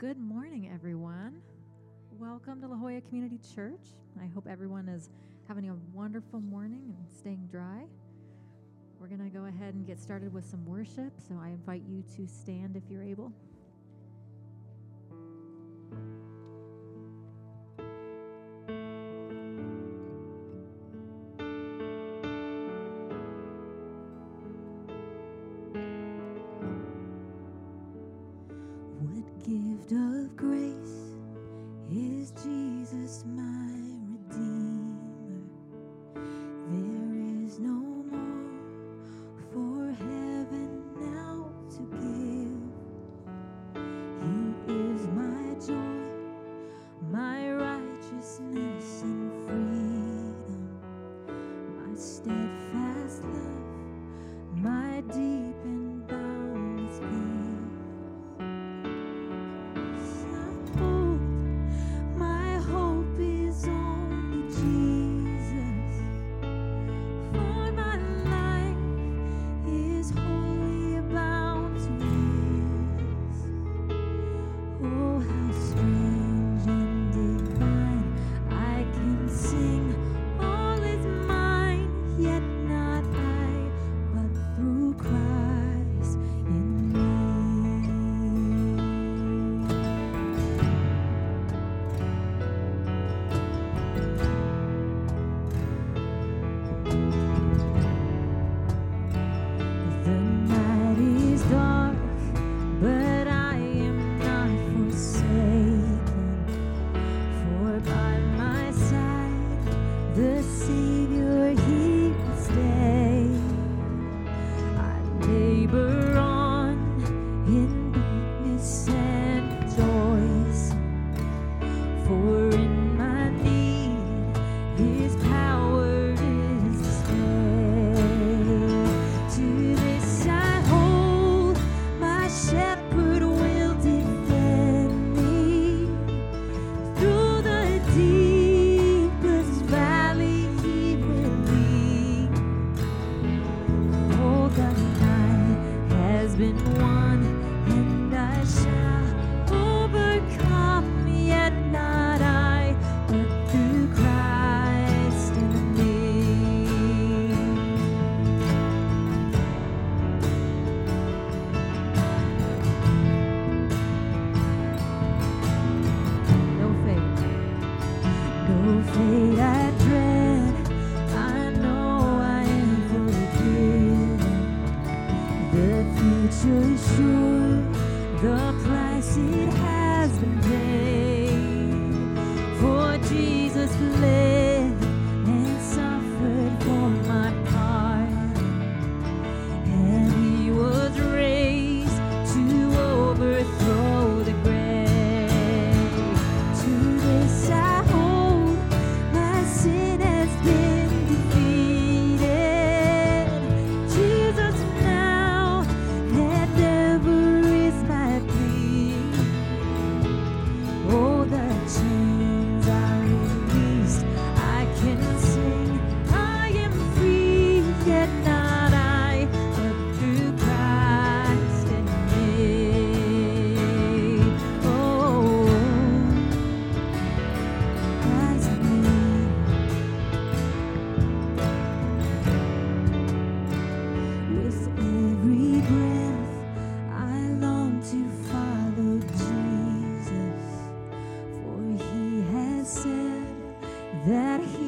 good morning, everyone. Welcome to La Jolla Community Church. I hope everyone is having a wonderful morning and staying dry. We're going to go ahead and get started with some worship, so I invite you to stand if you're able. in that he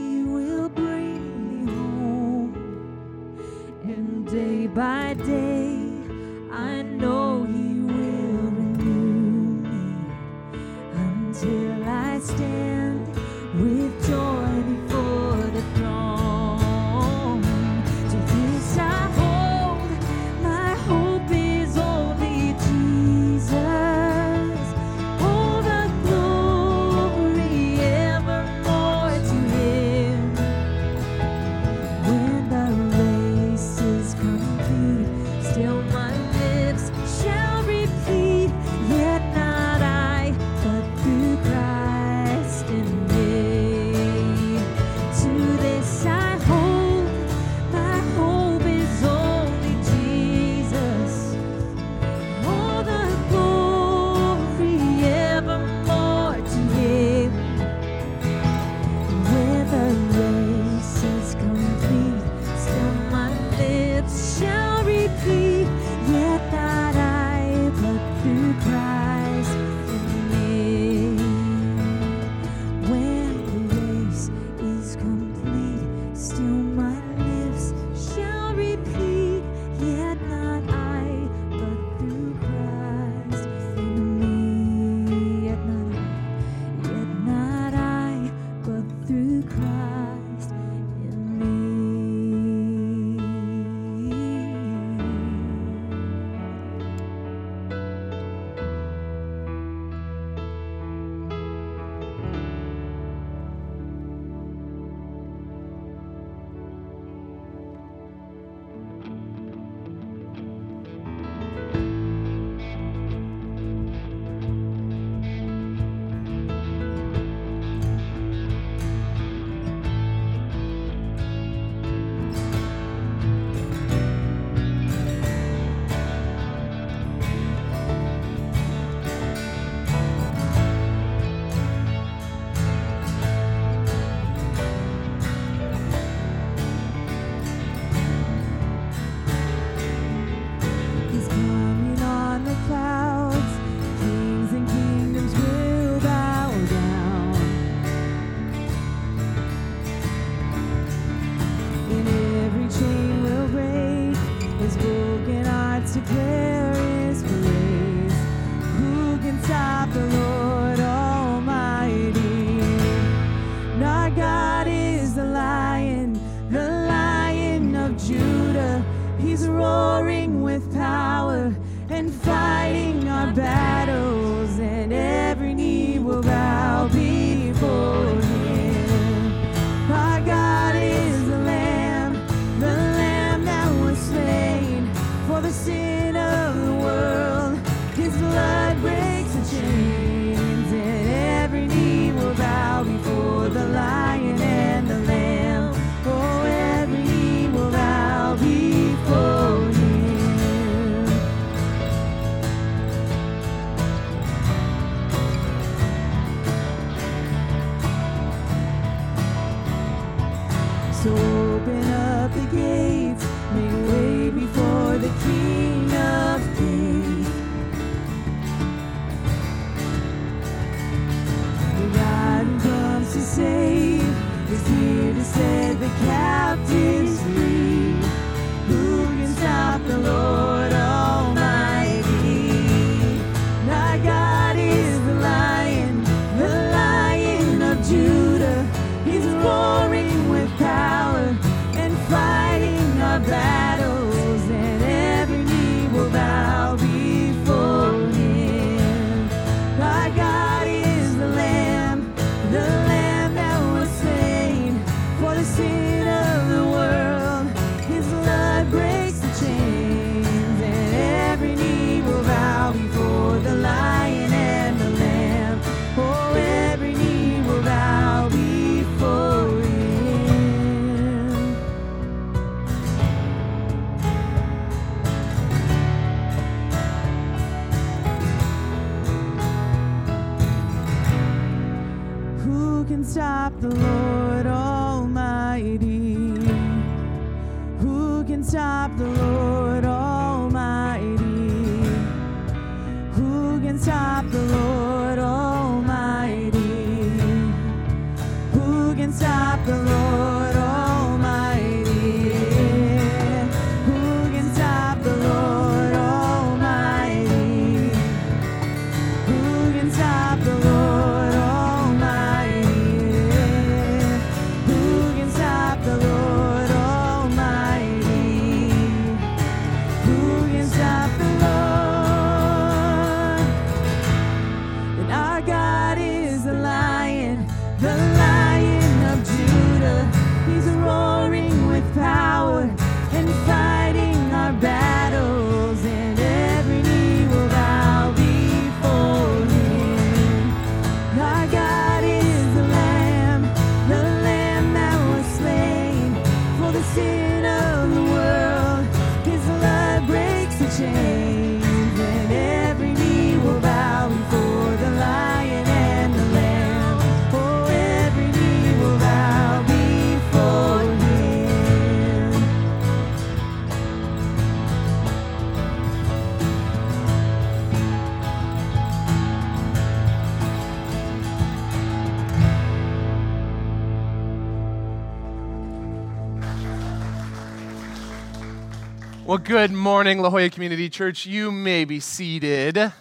Well, good morning, La Jolla Community Church. You may be seated.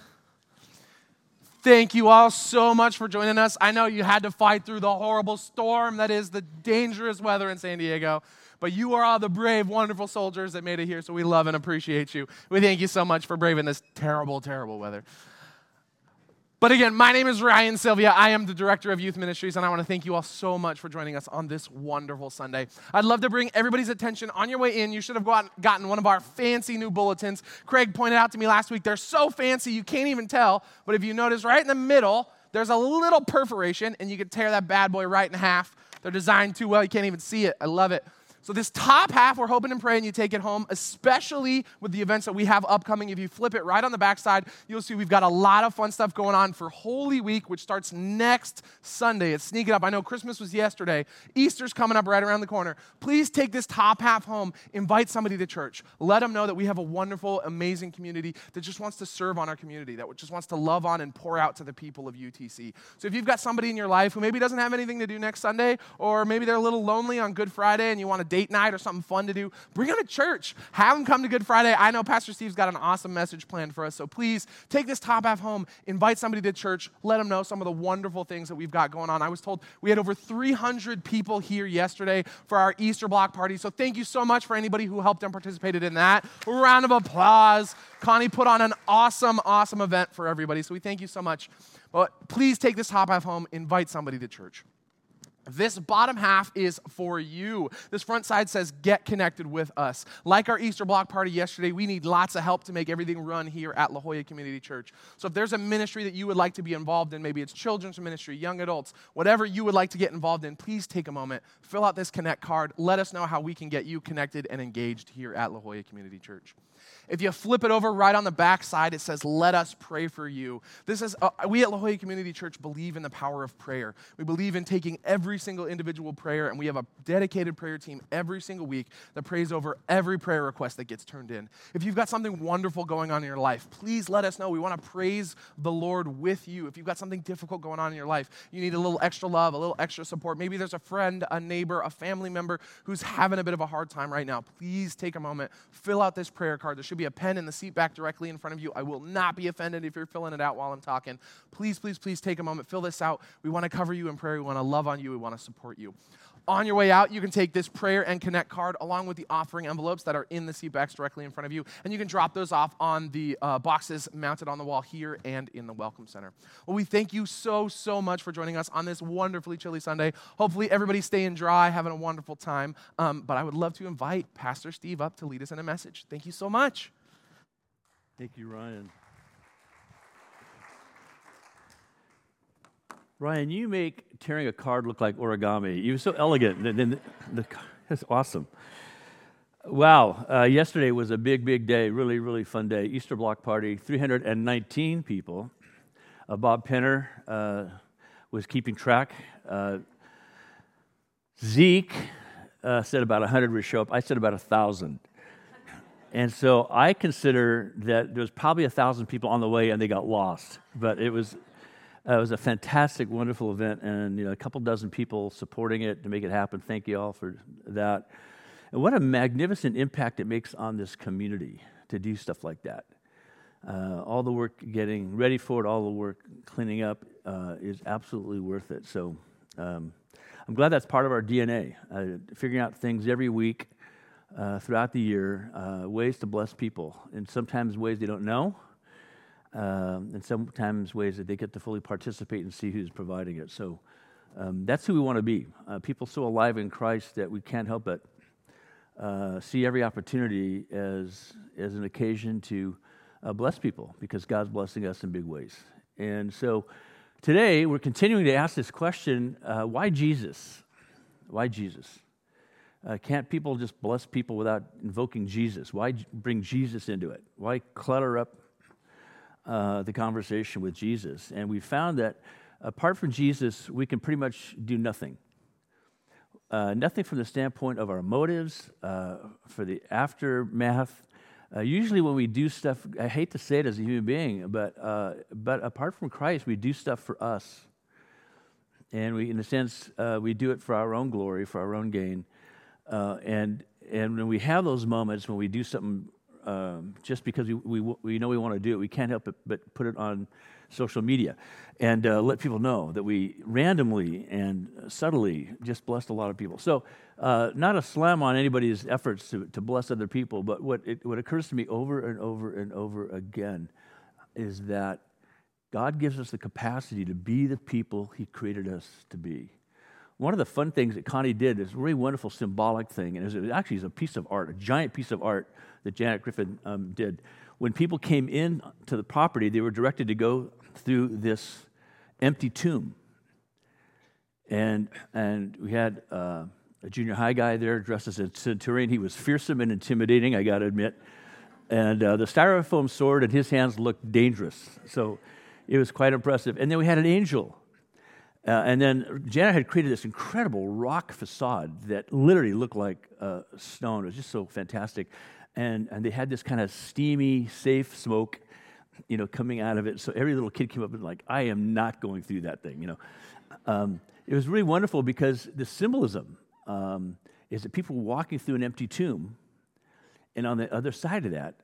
Thank you all so much for joining us. I know you had to fight through the horrible storm that is the dangerous weather in San Diego, but you are all the brave, wonderful soldiers that made it here, so we love and appreciate you. We thank you so much for braving this terrible, terrible weather. But again, my name is Ryan Sylvia. I am the Director of Youth Ministries, and I want to thank you all so much for joining us on this wonderful Sunday. I'd love to bring everybody's attention on your way in. You should have gotten one of our fancy new bulletins. Craig pointed out to me last week, they're so fancy you can't even tell. But if you notice, right in the middle, there's a little perforation, and you can tear that bad boy right in half. They're designed too well, you can't even see it. I love it. So, this top half, we're hoping and praying you take it home, especially with the events that we have upcoming. If you flip it right on the backside, you'll see we've got a lot of fun stuff going on for Holy Week, which starts next Sunday. It's sneaking up. I know Christmas was yesterday, Easter's coming up right around the corner. Please take this top half home, invite somebody to church. Let them know that we have a wonderful, amazing community that just wants to serve on our community, that just wants to love on and pour out to the people of UTC. So, if you've got somebody in your life who maybe doesn't have anything to do next Sunday, or maybe they're a little lonely on Good Friday and you want to date night or something fun to do, bring them to church. Have them come to Good Friday. I know Pastor Steve's got an awesome message planned for us. So please take this top half home, invite somebody to church, let them know some of the wonderful things that we've got going on. I was told we had over 300 people here yesterday for our Easter block party. So thank you so much for anybody who helped and participated in that. Round of applause. Connie put on an awesome, awesome event for everybody. So we thank you so much. But please take this top half home, invite somebody to church. This bottom half is for you. This front side says, Get connected with us. Like our Easter block party yesterday, we need lots of help to make everything run here at La Jolla Community Church. So if there's a ministry that you would like to be involved in, maybe it's children's ministry, young adults, whatever you would like to get involved in, please take a moment, fill out this Connect card. Let us know how we can get you connected and engaged here at La Jolla Community Church. If you flip it over right on the back side, it says, Let us pray for you. This is, uh, we at La Jolla Community Church believe in the power of prayer. We believe in taking every single individual prayer, and we have a dedicated prayer team every single week that prays over every prayer request that gets turned in. If you've got something wonderful going on in your life, please let us know. We want to praise the Lord with you. If you've got something difficult going on in your life, you need a little extra love, a little extra support. Maybe there's a friend, a neighbor, a family member who's having a bit of a hard time right now. Please take a moment, fill out this prayer card. There should be be a pen in the seat back directly in front of you. I will not be offended if you're filling it out while I'm talking. Please, please, please take a moment, fill this out. We want to cover you in prayer. We want to love on you. We want to support you. On your way out, you can take this prayer and connect card along with the offering envelopes that are in the seat backs directly in front of you, and you can drop those off on the uh, boxes mounted on the wall here and in the Welcome Center. Well, we thank you so, so much for joining us on this wonderfully chilly Sunday. Hopefully, everybody's staying dry, having a wonderful time. Um, but I would love to invite Pastor Steve up to lead us in a message. Thank you so much. Thank you, Ryan. Ryan, you make tearing a card look like origami. You're so elegant. The, that's awesome. Wow. Uh, yesterday was a big, big day. Really, really fun day. Easter block party. 319 people. Uh, Bob Penner uh, was keeping track. Uh, Zeke uh, said about 100 would show up. I said about 1,000. And so I consider that there was probably a thousand people on the way and they got lost. But it was, uh, it was a fantastic, wonderful event, and you know, a couple dozen people supporting it to make it happen. Thank you all for that. And what a magnificent impact it makes on this community to do stuff like that. Uh, all the work getting ready for it, all the work cleaning up uh, is absolutely worth it. So um, I'm glad that's part of our DNA, uh, figuring out things every week uh, throughout the year, uh, ways to bless people, and sometimes ways they don't know, um, and sometimes ways that they get to fully participate and see who's providing it. So um, that's who we want to be uh, people so alive in Christ that we can't help but uh, see every opportunity as, as an occasion to uh, bless people because God's blessing us in big ways. And so today we're continuing to ask this question uh, why Jesus? Why Jesus? Uh, can't people just bless people without invoking Jesus? Why bring Jesus into it? Why clutter up uh, the conversation with Jesus? And we found that apart from Jesus, we can pretty much do nothing. Uh, nothing from the standpoint of our motives, uh, for the aftermath. Uh, usually, when we do stuff, I hate to say it as a human being, but, uh, but apart from Christ, we do stuff for us. And we, in a sense, we do it for our own glory, for our own gain. Uh, and, and when we have those moments when we do something um, just because we, we, we know we want to do it, we can't help it but put it on social media and uh, let people know that we randomly and subtly just blessed a lot of people. So, uh, not a slam on anybody's efforts to, to bless other people, but what, it, what occurs to me over and over and over again is that God gives us the capacity to be the people He created us to be. One of the fun things that Connie did is a really wonderful symbolic thing, and it was actually is a piece of art, a giant piece of art that Janet Griffin um, did. When people came in to the property, they were directed to go through this empty tomb, and and we had uh, a junior high guy there dressed as a centurion. He was fearsome and intimidating, I got to admit, and uh, the styrofoam sword in his hands looked dangerous. So it was quite impressive. And then we had an angel uh, and then Janet had created this incredible rock facade that literally looked like uh, stone. It was just so fantastic. And, and they had this kind of steamy, safe smoke, you know, coming out of it. So every little kid came up and like, I am not going through that thing, you know. Um, it was really wonderful because the symbolism um, is that people walking through an empty tomb, and on the other side of that,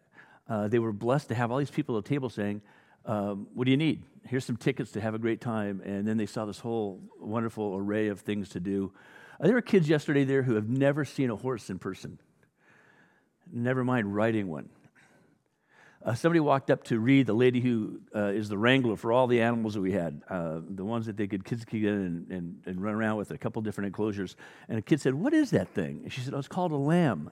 uh, they were blessed to have all these people at the table saying, um, What do you need? Here's some tickets to have a great time. And then they saw this whole wonderful array of things to do. Uh, there were kids yesterday there who have never seen a horse in person, never mind riding one. Uh, somebody walked up to read the lady who uh, is the wrangler for all the animals that we had, uh, the ones that they could kids could get in and, and, and, run around with a couple different enclosures. And a kid said, "What is that thing?" And she said, "Oh, it's called a lamb."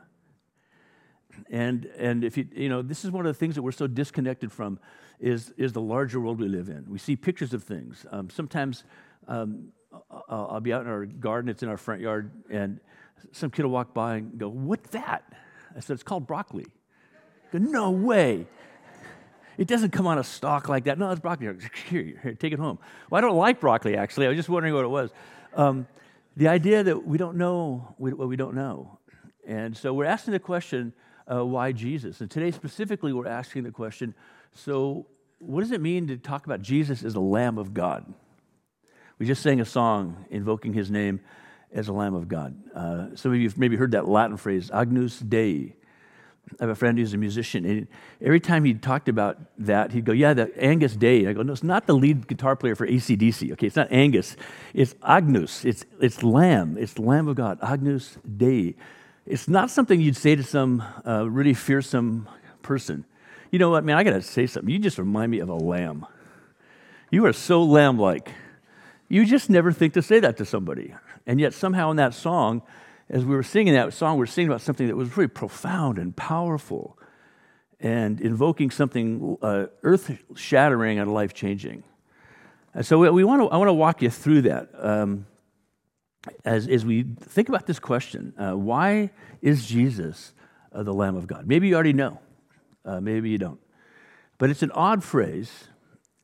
And and if you you know, this is one of the things that we're so disconnected from is is the larger world we live in. We see pictures of things. Um, sometimes um, I'll, I'll be out in our garden; it's in our front yard, and some kid will walk by and go, "What's that?" I said, "It's called broccoli." Go, no way. It doesn't come on a stalk like that. No, it's broccoli. Here, here, take it home. Well, I don't like broccoli, actually. I was just wondering what it was. Um, the idea that we don't know what we don't know. And so we're asking the question, uh, why Jesus? And today, specifically, we're asking the question so, what does it mean to talk about Jesus as the Lamb of God? We just sang a song invoking his name as a Lamb of God. Uh, some of you have maybe heard that Latin phrase, Agnus Dei, I have a friend who's a musician, and every time he talked about that, he'd go, Yeah, the Angus Day. I go, No, it's not the lead guitar player for ACDC. Okay, it's not Angus. It's Agnus. It's, it's Lamb. It's Lamb of God. Agnus Dei. It's not something you'd say to some uh, really fearsome person. You know what, man? I got to say something. You just remind me of a lamb. You are so lamb like. You just never think to say that to somebody. And yet, somehow, in that song, as we were singing that song, we were singing about something that was really profound and powerful and invoking something uh, earth shattering and life changing. So we want to, I want to walk you through that um, as, as we think about this question uh, why is Jesus uh, the Lamb of God? Maybe you already know, uh, maybe you don't. But it's an odd phrase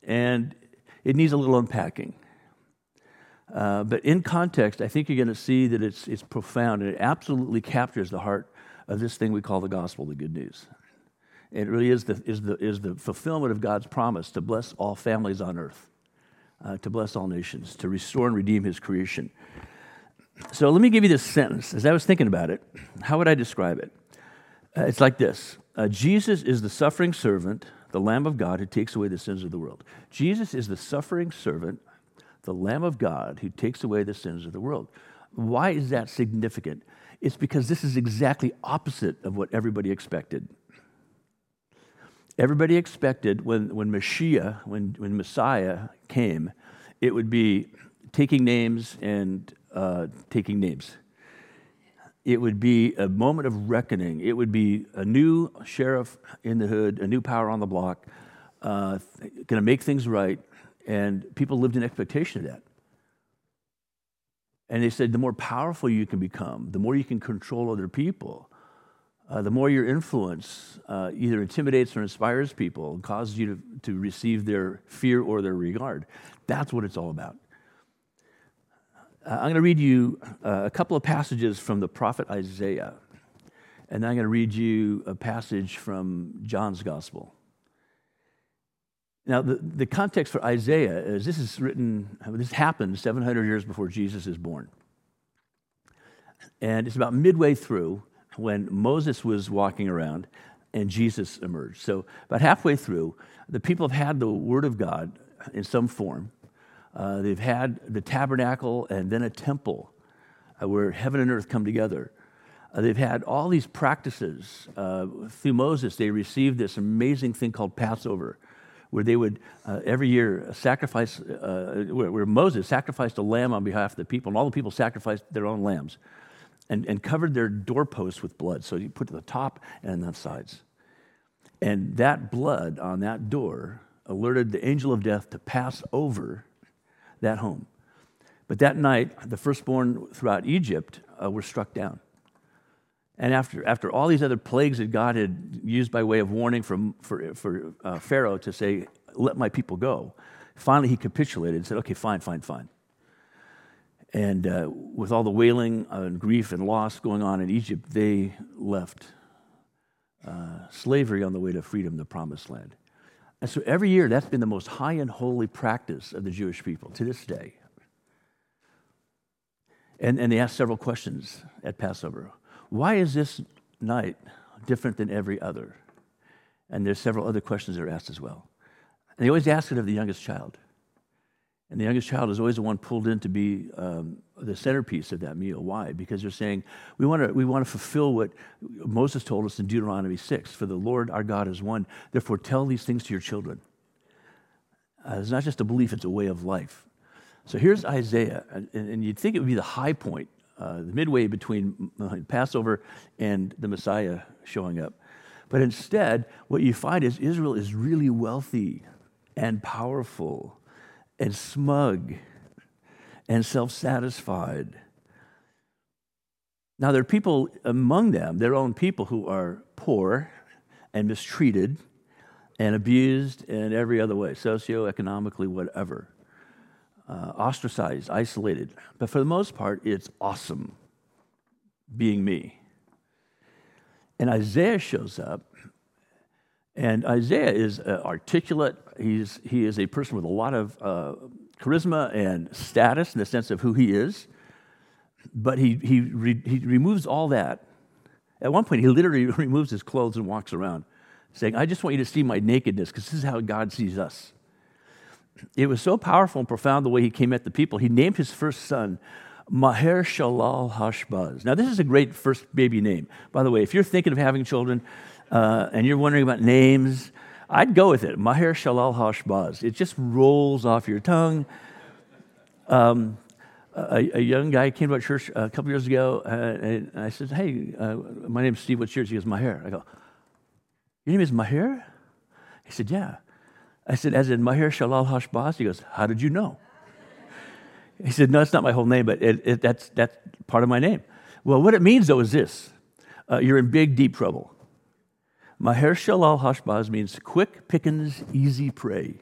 and it needs a little unpacking. Uh, but in context, I think you're going to see that it's, it's profound and it absolutely captures the heart of this thing we call the gospel, the good news. It really is the, is the, is the fulfillment of God's promise to bless all families on earth, uh, to bless all nations, to restore and redeem his creation. So let me give you this sentence. As I was thinking about it, how would I describe it? Uh, it's like this uh, Jesus is the suffering servant, the Lamb of God who takes away the sins of the world. Jesus is the suffering servant the Lamb of God who takes away the sins of the world. Why is that significant? It's because this is exactly opposite of what everybody expected. Everybody expected when, when Mashiach, when, when Messiah came, it would be taking names and uh, taking names. It would be a moment of reckoning. It would be a new sheriff in the hood, a new power on the block, uh, going to make things right, and people lived in expectation of that. And they said the more powerful you can become, the more you can control other people, uh, the more your influence uh, either intimidates or inspires people causes you to, to receive their fear or their regard. That's what it's all about. Uh, I'm going to read you uh, a couple of passages from the prophet Isaiah, and then I'm going to read you a passage from John's gospel. Now, the, the context for Isaiah is this is written, this happened 700 years before Jesus is born. And it's about midway through when Moses was walking around and Jesus emerged. So, about halfway through, the people have had the Word of God in some form. Uh, they've had the tabernacle and then a temple uh, where heaven and earth come together. Uh, they've had all these practices. Uh, through Moses, they received this amazing thing called Passover where they would uh, every year sacrifice, uh, where, where, Moses sacrificed a lamb on behalf of the people, and all the people sacrificed their own lambs and, and covered their doorposts with blood. So you put to the top and the sides. And that blood on that door alerted the angel of death to pass over that home. But that night, the firstborn throughout Egypt uh, were struck down. And after, after all these other plagues that God had used by way of warning for, for, for uh, Pharaoh to say, let my people go, finally he capitulated and said, okay, fine, fine, fine. And uh, with all the wailing and grief and loss going on in Egypt, they left uh, slavery on the way to freedom, the promised land. And so every year, that's been the most high and holy practice of the Jewish people to this day. And, and they asked several questions at Passover. Why is this night different than every other? And there's several other questions that are asked as well. And they always ask it of the youngest child. And the youngest child is always the one pulled in to be um, the centerpiece of that meal. Why? Because they're saying, we want to we wanna fulfill what Moses told us in Deuteronomy 6 For the Lord our God is one. Therefore, tell these things to your children. Uh, it's not just a belief, it's a way of life. So here's Isaiah, and, and you'd think it would be the high point, uh, the midway between Passover and the Messiah showing up. But instead, what you find is Israel is really wealthy and powerful and smug and self satisfied. Now, there are people among them, their own people, who are poor and mistreated and abused in every other way, socioeconomically, whatever, uh, ostracized, isolated. But for the most part, it's awesome being me. And Isaiah shows up and Isaiah is uh, articulate. He's, he is a person with a lot of uh, charisma and status in the sense of who he is. But he, he, re, he removes all that. At one point, he literally removes his clothes and walks around, saying, I just want you to see my nakedness, because this is how God sees us. It was so powerful and profound the way he came at the people. He named his first son Maher Shalal Hashbaz. Now, this is a great first baby name. By the way, if you're thinking of having children, uh, and you're wondering about names, I'd go with it. Maher Shalal Hashbaz. It just rolls off your tongue. Um, a, a, young guy came to our church a couple years ago, uh, and I said, Hey, uh, my name's Steve. What's yours? He goes, Maher. I go, Your name is Maher? He said, Yeah. I said, As in Maher Shalal Hashbaz? He goes, How did you know? He said, No, it's not my whole name, but it, it, that's, that's part of my name. Well, what it means, though, is this uh, you're in big, deep trouble. Maher Shalal Hashbaz means quick pickings, easy prey.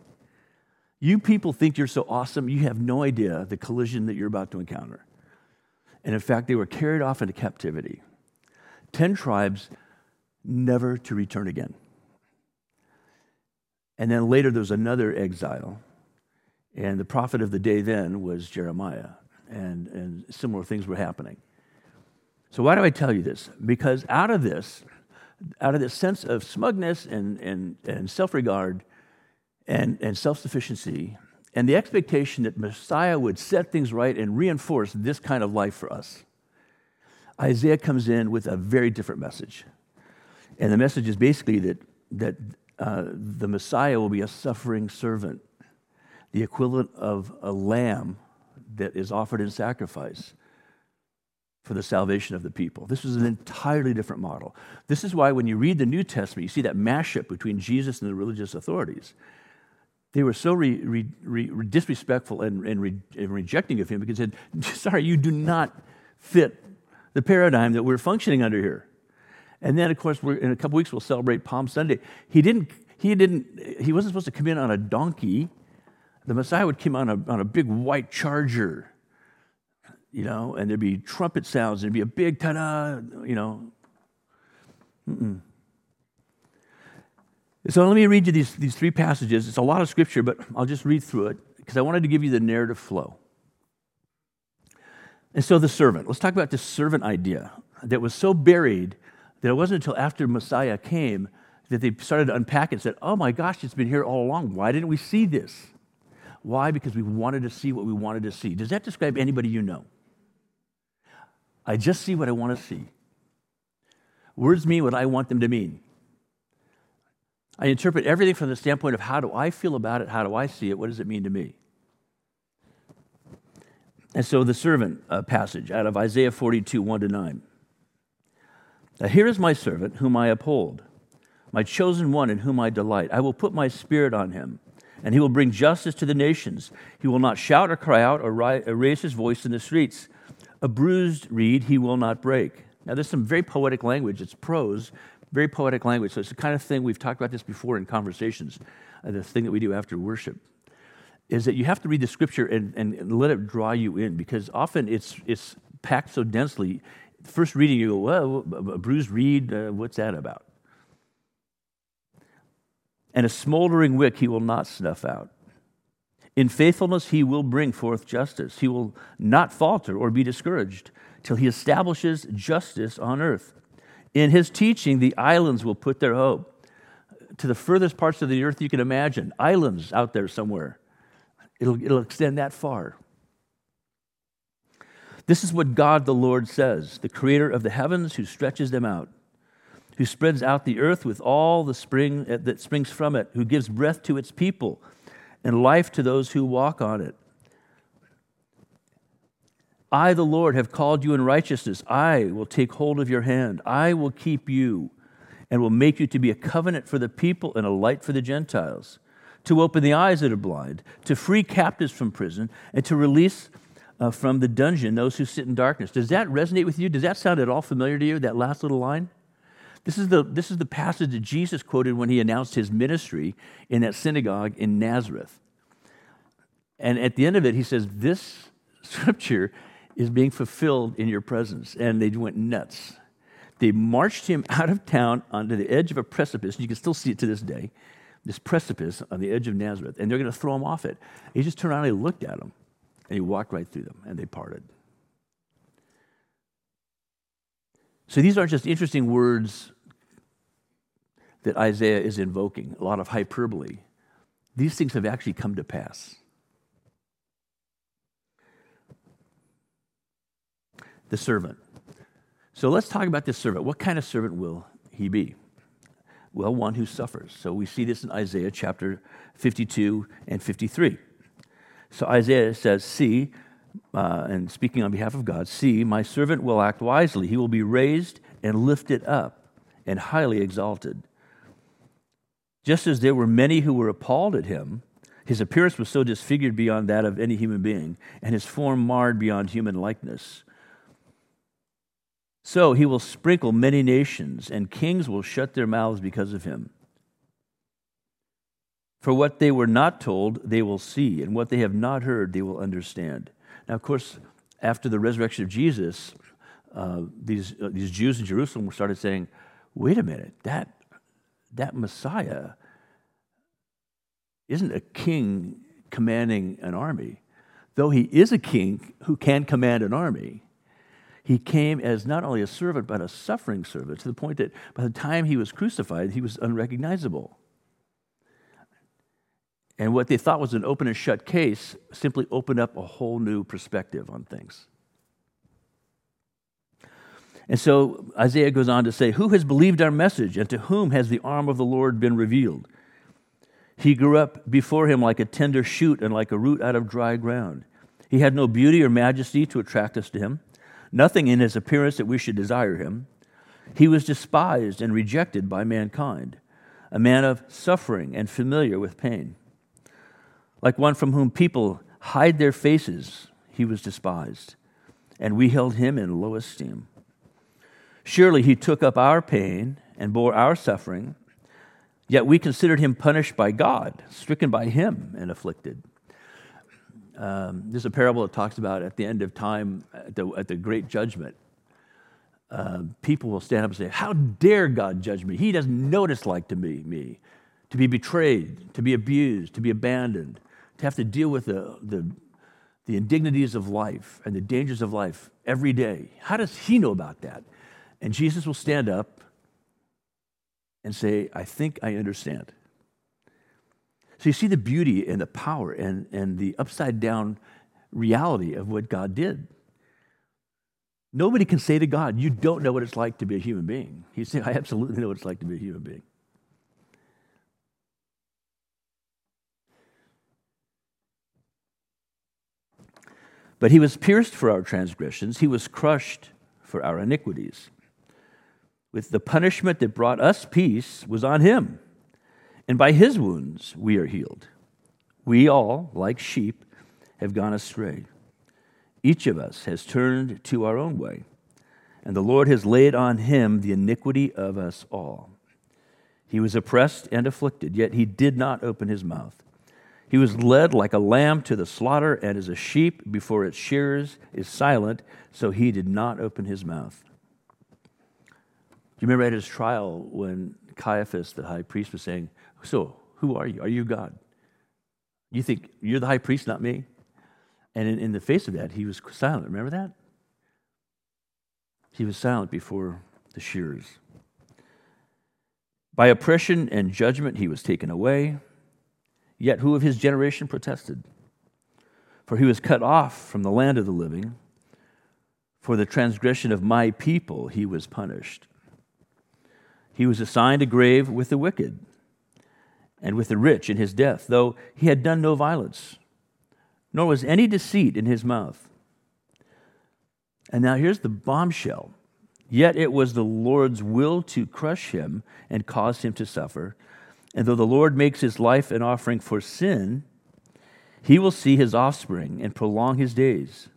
You people think you're so awesome, you have no idea the collision that you're about to encounter. And in fact, they were carried off into captivity. Ten tribes, never to return again. And then later there was another exile. And the prophet of the day then was Jeremiah. And, and similar things were happening. So, why do I tell you this? Because out of this, out of this sense of smugness and, and, and self regard and, and self sufficiency, and the expectation that Messiah would set things right and reinforce this kind of life for us. Isaiah comes in with a very different message. And the message is basically that, that uh, the Messiah will be a suffering servant, the equivalent of a lamb that is offered in sacrifice for the salvation of the people. This was an entirely different model. This is why when you read the New Testament, you see that mashup between Jesus and the religious authorities. They were so re, re, re, disrespectful and, and, and, rejecting of him because they said, Sorry, you do not fit the paradigm that we're functioning under here. And then, of course, in a couple weeks, we'll celebrate Palm Sunday. He didn't, he didn't, he wasn't supposed to come in on a donkey. The Messiah would come on a, on a big white charger you know, and there'd be trumpet sounds, there'd be a big ta da, you know. Mm-mm. So let me read you these, these three passages. It's a lot of scripture, but I'll just read through it because I wanted to give you the narrative flow. And so the servant, let's talk about this servant idea that was so buried that it wasn't until after Messiah came that they started to unpack it and said, Oh my gosh, it's been here all along. Why didn't we see this? Why? Because we wanted to see what we wanted to see. Does that describe anybody you know? I just see what I want to see. Words mean what I want them to mean. I interpret everything from the standpoint of how do I feel about it? How do I see it? What does it mean to me? And so the servant uh, passage out of Isaiah 42, 1 to 9. Now, here is my servant whom I uphold, my chosen one in whom I delight. I will put my spirit on him, and he will bring justice to the nations. He will not shout or cry out or, ri- or raise his voice in the streets. A bruised reed he will not break. Now, there's some very poetic language. It's prose, very poetic language. So it's the kind of thing we've talked about this before in conversations, uh, the thing that we do after worship. Is that you have to read the scripture and, and let it draw you in because often it's, it's packed so densely. First reading, you go, well, a bruised reed, uh, what's that about? And a smoldering wick he will not snuff out. In faithfulness, he will bring forth justice. He will not falter or be discouraged till he establishes justice on earth. In his teaching, the islands will put their hope to the furthest parts of the earth you can imagine, islands out there somewhere. It'll, it'll extend that far. This is what God the Lord says, the creator of the heavens who stretches them out, who spreads out the earth with all the spring that springs from it, who gives breath to its people and life to those who walk on it. I, the Lord, have called you in righteousness. I will take hold of your hand. I will keep you and will make you to be a covenant for the people and a light for the Gentiles, to open the eyes that are blind, to free captives from prison, and to release uh, from the dungeon those who sit in darkness. Does that resonate with you? Does that sound at all familiar to you, that last little line? This is, the, this is the passage that Jesus quoted when he announced his ministry in that synagogue in Nazareth. And at the end of it, he says, This scripture is being fulfilled in your presence. And they went nuts. They marched him out of town onto the edge of a precipice. You can still see it to this day, this precipice on the edge of Nazareth. And they're going to throw him off it. He just turned around and he looked at them. And he walked right through them, and they parted. So these aren't just interesting words that Isaiah is invoking, a lot of hyperbole. These things have actually come to pass. The servant. So let's talk about this servant. What kind of servant will he be? Well, one who suffers. So we see this in Isaiah chapter 52 and 53. So Isaiah says, See, uh, and speaking on behalf of God, see, my servant will act wisely. He will be raised and lifted up and highly exalted. Just as there were many who were appalled at him, his appearance was so disfigured beyond that of any human being, and his form marred beyond human likeness. So he will sprinkle many nations, and kings will shut their mouths because of him. For what they were not told, they will see, and what they have not heard, they will understand. Now, of course, after the resurrection of Jesus, uh, these, uh, these Jews in Jerusalem started saying, wait a minute, that, that Messiah isn't a king commanding an army. Though he is a king who can command an army, he came as not only a servant, but a suffering servant, to the point that by the time he was crucified, he was unrecognizable. And what they thought was an open and shut case simply opened up a whole new perspective on things. And so Isaiah goes on to say, Who has believed our message, and to whom has the arm of the Lord been revealed? He grew up before him like a tender shoot and like a root out of dry ground. He had no beauty or majesty to attract us to him, nothing in his appearance that we should desire him. He was despised and rejected by mankind, a man of suffering and familiar with pain. Like one from whom people hide their faces, he was despised, and we held him in low esteem. Surely he took up our pain and bore our suffering, yet we considered him punished by God, stricken by him, and afflicted. Um, there's a parable that talks about at the end of time, at the, at the great judgment. Uh, people will stand up and say, How dare God judge me? He doesn't know what it's like to be me, to be betrayed, to be abused, to be abandoned, to have to deal with the, the, the indignities of life and the dangers of life every day. How does he know about that? And Jesus will stand up and say, I think I understand. So you see the beauty and the power and, and the upside down reality of what God did. Nobody can say to God, You don't know what it's like to be a human being. He's saying, I absolutely know what it's like to be a human being. But he was pierced for our transgressions, he was crushed for our iniquities. With the punishment that brought us peace was on him, and by his wounds we are healed. We all, like sheep, have gone astray. Each of us has turned to our own way, and the Lord has laid on him the iniquity of us all. He was oppressed and afflicted, yet he did not open his mouth. He was led like a lamb to the slaughter, and as a sheep before its shearers is silent, so he did not open his mouth. Do you remember at his trial when Caiaphas, the high priest, was saying, So, who are you? Are you God? You think, you're the high priest, not me? And in, in the face of that, he was silent. Remember that? He was silent before the shears. By oppression and judgment he was taken away. Yet who of his generation protested? For he was cut off from the land of the living. For the transgression of my people he was punished. He was assigned a grave with the wicked and with the rich in his death, though he had done no violence, nor was any deceit in his mouth. And now here's the bombshell. Yet it was the Lord's will to crush him and cause him to suffer. And though the Lord makes his life an offering for sin, he will see his offspring and prolong his days.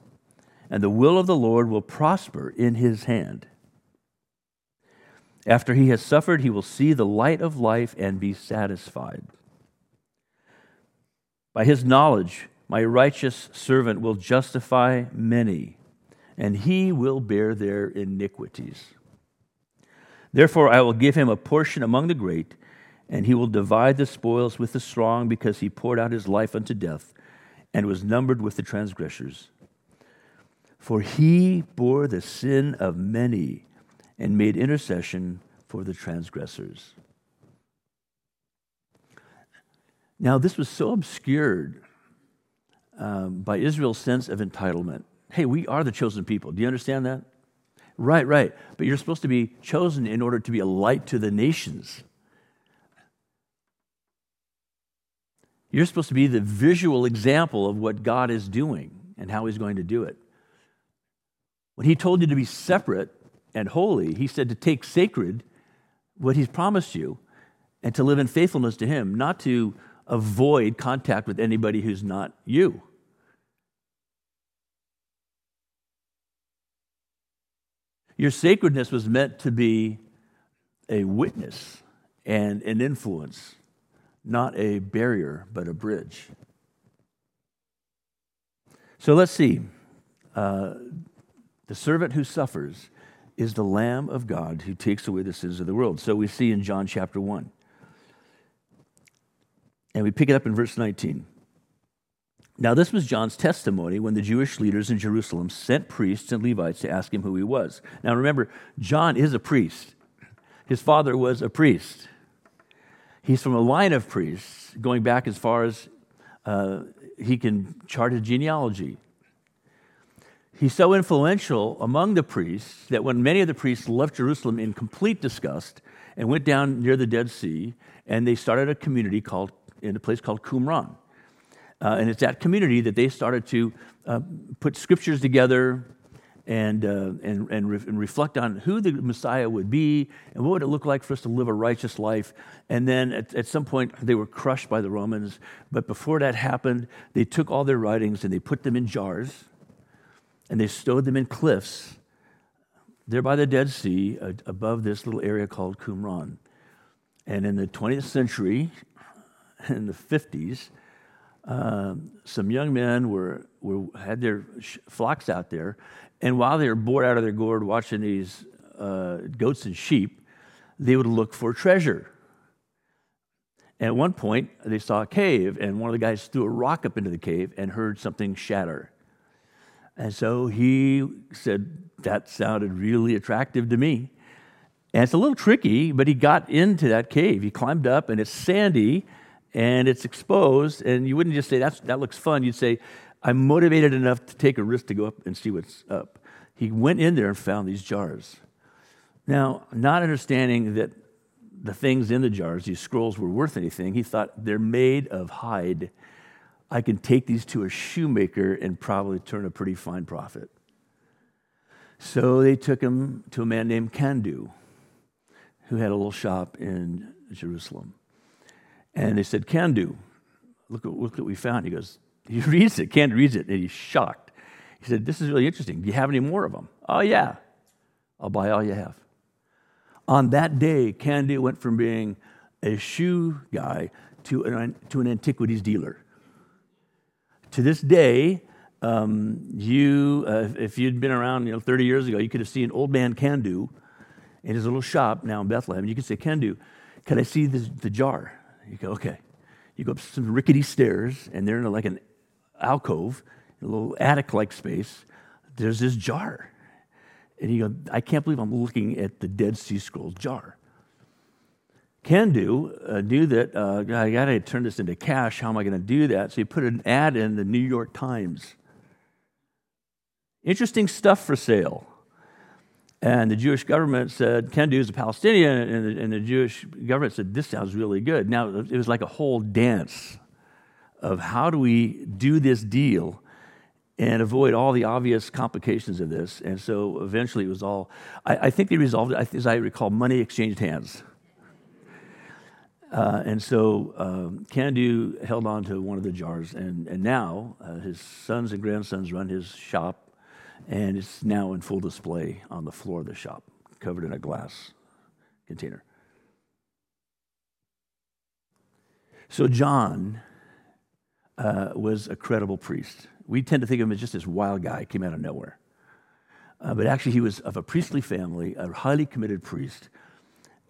And the will of the Lord will prosper in his hand. After he has suffered, he will see the light of life and be satisfied. By his knowledge, my righteous servant will justify many and he will bear their iniquities. Therefore, I will give him a portion among the great, and he will divide the spoils with the strong, because he poured out his life unto death and was numbered with the transgressors. For he bore the sin of many and made intercession for the transgressors. Now, this was so obscured um, by Israel's sense of entitlement hey, we are the chosen people. Do you understand that? Right, right. But you're supposed to be chosen in order to be a light to the nations. You're supposed to be the visual example of what God is doing and how He's going to do it. When He told you to be separate and holy, He said to take sacred what He's promised you and to live in faithfulness to Him, not to avoid contact with anybody who's not you. Your sacredness was meant to be a witness and an influence, not a barrier, but a bridge. So let's see. Uh, the servant who suffers is the Lamb of God who takes away the sins of the world. So we see in John chapter 1. And we pick it up in verse 19. Now, this was John's testimony when the Jewish leaders in Jerusalem sent priests and Levites to ask him who he was. Now, remember, John is a priest. His father was a priest. He's from a line of priests going back as far as uh, he can chart his genealogy. He's so influential among the priests that when many of the priests left Jerusalem in complete disgust and went down near the Dead Sea, and they started a community called in a place called Qumran. Uh, and it's that community that they started to uh, put scriptures together and, uh, and, and, re- and, reflect on who the Messiah would be and what would it look like for us to live a righteous life. And then at, at some point, they were crushed by the Romans. But before that happened, they took all their writings and they put them in jars and they stowed them in cliffs there by the Dead Sea above this little area called Qumran. And in the 20th century, in the 50s, um, some young men were, were had their sh- flocks out there, and while they were bored out of their gourd watching these uh, goats and sheep, they would look for treasure. And at one point, they saw a cave, and one of the guys threw a rock up into the cave and heard something shatter. And so he said, That sounded really attractive to me. And it's a little tricky, but he got into that cave. He climbed up, and it's sandy, and it's exposed, and you wouldn't just say, That's, that looks fun. You'd say, I'm motivated enough to take a risk to go up and see what's up. He went in there and found these jars. Now, not understanding that the things in the jars, these scrolls, were worth anything, he thought they're made of hide. I can take these to a shoemaker and probably turn a pretty fine profit. So they took him to a man named Kando, who had a little shop in Jerusalem. And they said, Kando, look, look what we found. He goes, he reads it. Kando reads it, and he's shocked. He said, This is really interesting. Do you have any more of them? Oh, yeah. I'll buy all you have. On that day, Kando went from being a shoe guy to an, to an antiquities dealer. To this day, um, you, uh, if you'd been around you know, 30 years ago, you could have seen old man Kando in his little shop now in Bethlehem. You could say, Kando, can I see this, the jar? You go, okay. You go up some rickety stairs, and they're in like an alcove, a little attic like space. There's this jar. And you go, I can't believe I'm looking at the Dead Sea Scrolls jar. Can uh, knew that uh, I got to turn this into cash. How am I going to do that? So he put an ad in the New York Times. Interesting stuff for sale. And the Jewish government said, Ken is a Palestinian, and the, and the, Jewish government said, this sounds really good. Now, it was like a whole dance of how do we do this deal and avoid all the obvious complications of this. And so eventually it was all, I, I think they resolved it, as I recall, money exchanged hands. Uh, and so um, held on to one of the jars, and, and now uh, his sons and grandsons run his shop, and it's now in full display on the floor of the shop, covered in a glass container. So John uh, was a credible priest. We tend to think of him as just this wild guy, came out of nowhere. Uh, but actually, he was of a priestly family, a highly committed priest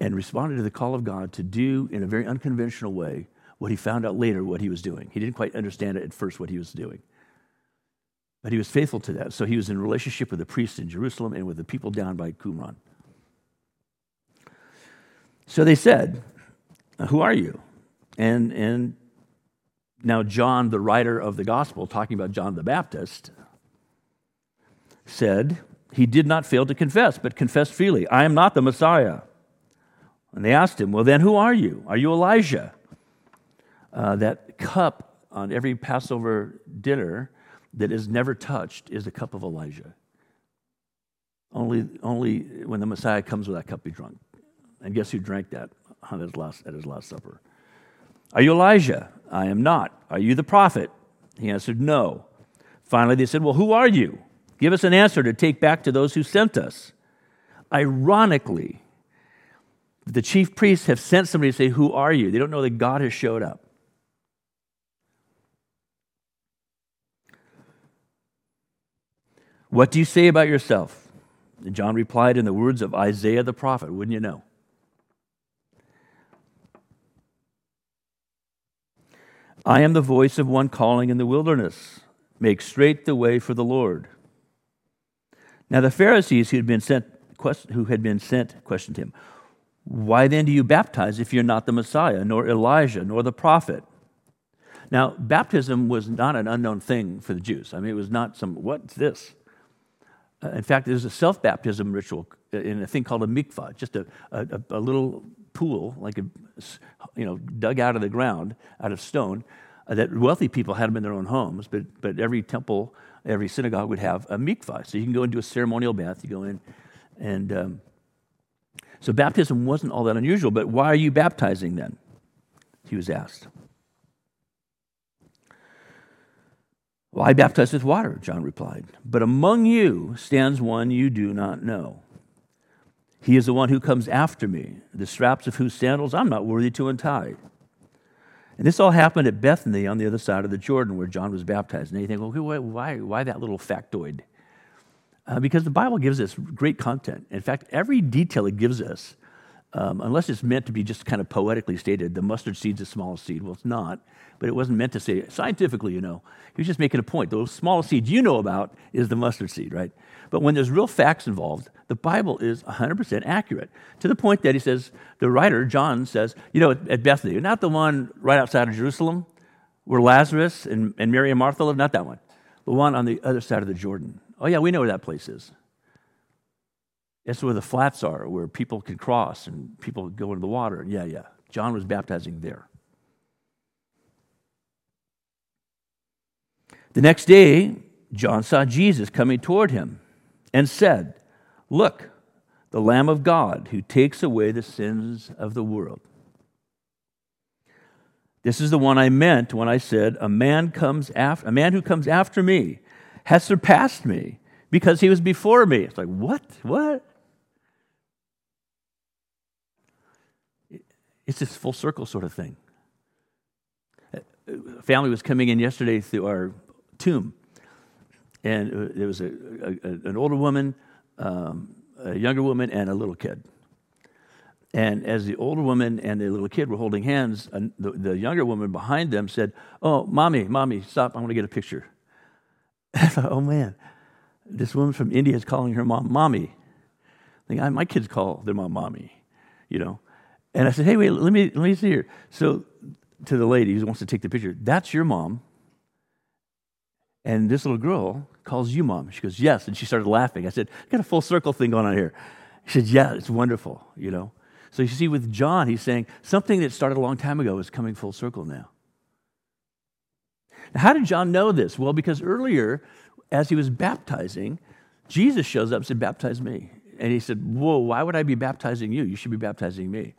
and responded to the call of God to do in a very unconventional way what he found out later what he was doing. He didn't quite understand it at first what he was doing. But he was faithful to that. So he was in relationship with the priests in Jerusalem and with the people down by Qumran. So they said, Who are you? And, and now, John, the writer of the gospel, talking about John the Baptist, said, He did not fail to confess, but confessed freely, I am not the Messiah. And they asked him, Well, then who are you? Are you Elijah? Uh, that cup on every Passover dinner that is never touched is the cup of Elijah. Only, only when the Messiah comes will that cup be drunk. And guess who drank that on his last, at his last supper? Are you Elijah? I am not. Are you the prophet? He answered, No. Finally, they said, Well, who are you? Give us an answer to take back to those who sent us. Ironically, the chief priests have sent somebody to say, Who are you? They don't know that God has showed up. What do you say about yourself? And John replied in the words of Isaiah the prophet, wouldn't you know? I am the voice of one calling in the wilderness. Make straight the way for the Lord. Now the Pharisees who had been sent, who had been sent questioned him. Why then do you baptize if you're not the Messiah, nor Elijah, nor the prophet? Now, baptism was not an unknown thing for the Jews. I mean, it was not some, what's this? Uh, in fact, there's a self baptism ritual in a thing called a mikvah, just a, a, a, little pool, like a, you know, dug out of the ground, out of stone, uh, that wealthy people had them in their own homes, but, but every temple, every synagogue would have a mikvah. So you can go into a ceremonial bath, you go in, and um, so baptism wasn't all that unusual, but why are you baptizing then? He was asked. Well, I baptize with water, John replied. But among you stands one you do not know. He is the one who comes after me, the straps of whose sandals I'm not worthy to untie. And this all happened at Bethany on the other side of the Jordan where John was baptized. And you think, well, why, why that little factoid? Uh, because the Bible gives us great content. In fact, every detail it gives us, um, unless it's meant to be just kind of poetically stated, the mustard seed's the smallest seed. Well, it's not, but it wasn't meant to say scientifically, you know. He was just making a point. The smallest seed you know about is the mustard seed, right? But when there's real facts involved, the Bible is 100% accurate to the point that he says, the writer, John, says, you know, at Bethany, not the one right outside of Jerusalem where Lazarus and, and Mary and Martha live, not that one, the one on the other side of the Jordan. Oh, yeah, we know where that place is. That's where the flats are, where people can cross and people go into the water. Yeah, yeah. John was baptizing there. The next day, John saw Jesus coming toward him and said, Look, the Lamb of God who takes away the sins of the world. This is the one I meant when I said, A man comes after a man who comes after me has surpassed me because he was before me. It's like, what? What? It's this full circle sort of thing. A family was coming in yesterday through our tomb, and there was a, a an older woman, um, a younger woman, and a little kid. And as the older woman and the little kid were holding hands, the, the younger woman behind them said, Oh, mommy, mommy, stop. I want to get a picture. I thought, oh man, this woman from India is calling her mom mommy. I think, my kids call their mom mommy, you know. And I said, hey, wait, let me, let me see here. So to the lady who wants to take the picture, that's your mom. And this little girl calls you mom. She goes, yes. And she started laughing. I said, I got a full circle thing going on here. She said, yeah, it's wonderful, you know. So you see, with John, he's saying something that started a long time ago is coming full circle now. Now, how did John know this? Well, because earlier, as he was baptizing, Jesus shows up and said, Baptize me. And he said, Whoa, why would I be baptizing you? You should be baptizing me.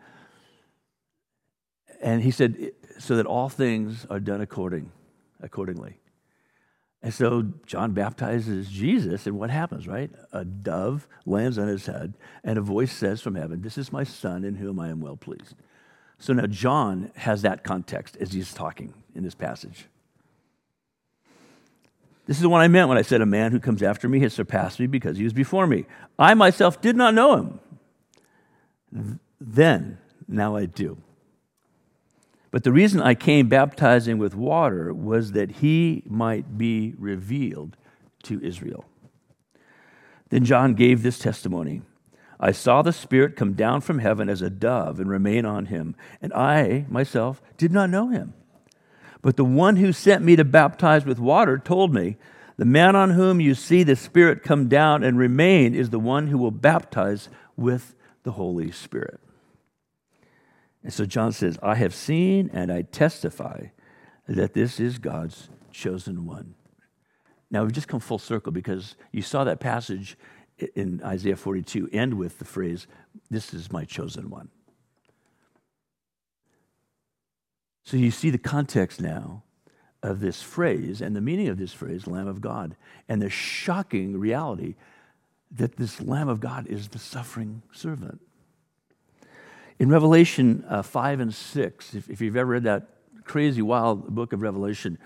And he said, So that all things are done according, accordingly. And so John baptizes Jesus, and what happens, right? A dove lands on his head, and a voice says from heaven, This is my son in whom I am well pleased. So now John has that context as he's talking in this passage. This is what I meant when I said, A man who comes after me has surpassed me because he was before me. I myself did not know him. Then, now I do. But the reason I came baptizing with water was that he might be revealed to Israel. Then John gave this testimony I saw the Spirit come down from heaven as a dove and remain on him, and I myself did not know him. But the one who sent me to baptize with water told me, The man on whom you see the Spirit come down and remain is the one who will baptize with the Holy Spirit. And so John says, I have seen and I testify that this is God's chosen one. Now we've just come full circle because you saw that passage in Isaiah 42 end with the phrase, This is my chosen one. So you see the context now of this phrase and the meaning of this phrase, Lamb of God, and the shocking reality that this Lamb of God is the suffering servant. In Revelation uh, 5 and 6, if, if, you've ever read that crazy, wild book of Revelation,